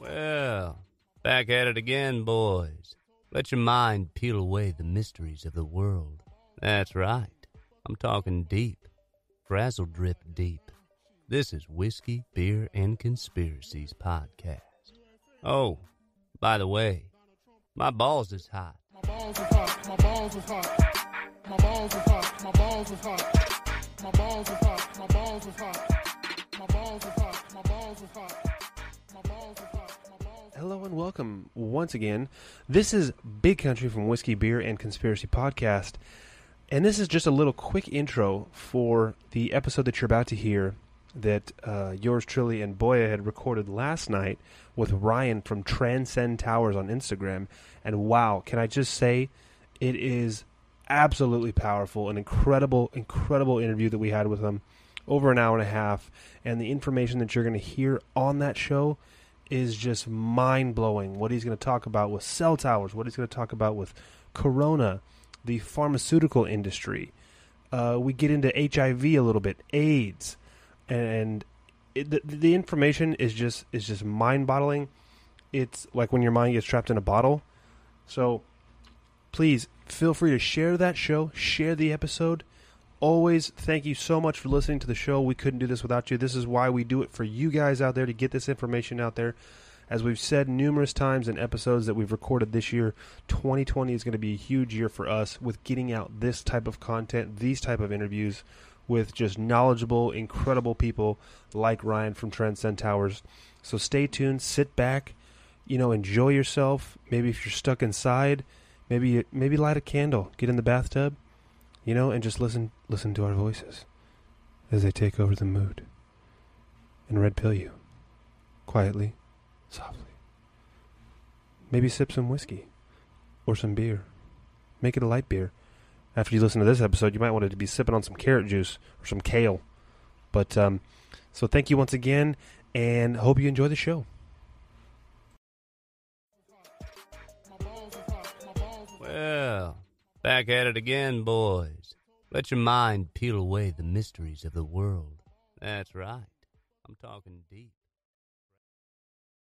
Well, back at it again, boys. Let your mind peel away the mysteries of the world. That's right. I'm talking deep. Frazzle drip deep. This is Whiskey, Beer, and Conspiracies podcast. Oh, by the way, my balls is hot. My balls is hot. My balls is hot. My balls is hot. My balls is hot. My balls is hot. My balls is hot. My balls is hot. My balls is hot. My balls is hot. Hello and welcome once again. This is Big Country from Whiskey, Beer, and Conspiracy Podcast. And this is just a little quick intro for the episode that you're about to hear that uh, yours truly and Boya had recorded last night with Ryan from Transcend Towers on Instagram. And wow, can I just say, it is absolutely powerful, an incredible, incredible interview that we had with him over an hour and a half. And the information that you're going to hear on that show is just mind blowing. What he's going to talk about with cell towers, what he's going to talk about with Corona, the pharmaceutical industry. Uh, we get into HIV a little bit, AIDS, and it, the, the information is just is just mind boggling. It's like when your mind gets trapped in a bottle. So please feel free to share that show, share the episode. Always thank you so much for listening to the show. We couldn't do this without you. This is why we do it for you guys out there to get this information out there. As we've said numerous times in episodes that we've recorded this year, 2020 is going to be a huge year for us with getting out this type of content, these type of interviews with just knowledgeable, incredible people like Ryan from Transcend Towers. So stay tuned, sit back, you know, enjoy yourself. Maybe if you're stuck inside, maybe maybe light a candle, get in the bathtub, you know, and just listen listen to our voices as they take over the mood and red pill you quietly, softly. Maybe sip some whiskey or some beer. Make it a light beer. After you listen to this episode, you might want to be sipping on some carrot juice or some kale. But um, so thank you once again, and hope you enjoy the show. Well, back at it again, boys. Let your mind peel away the mysteries of the world. That's right. I'm talking deep.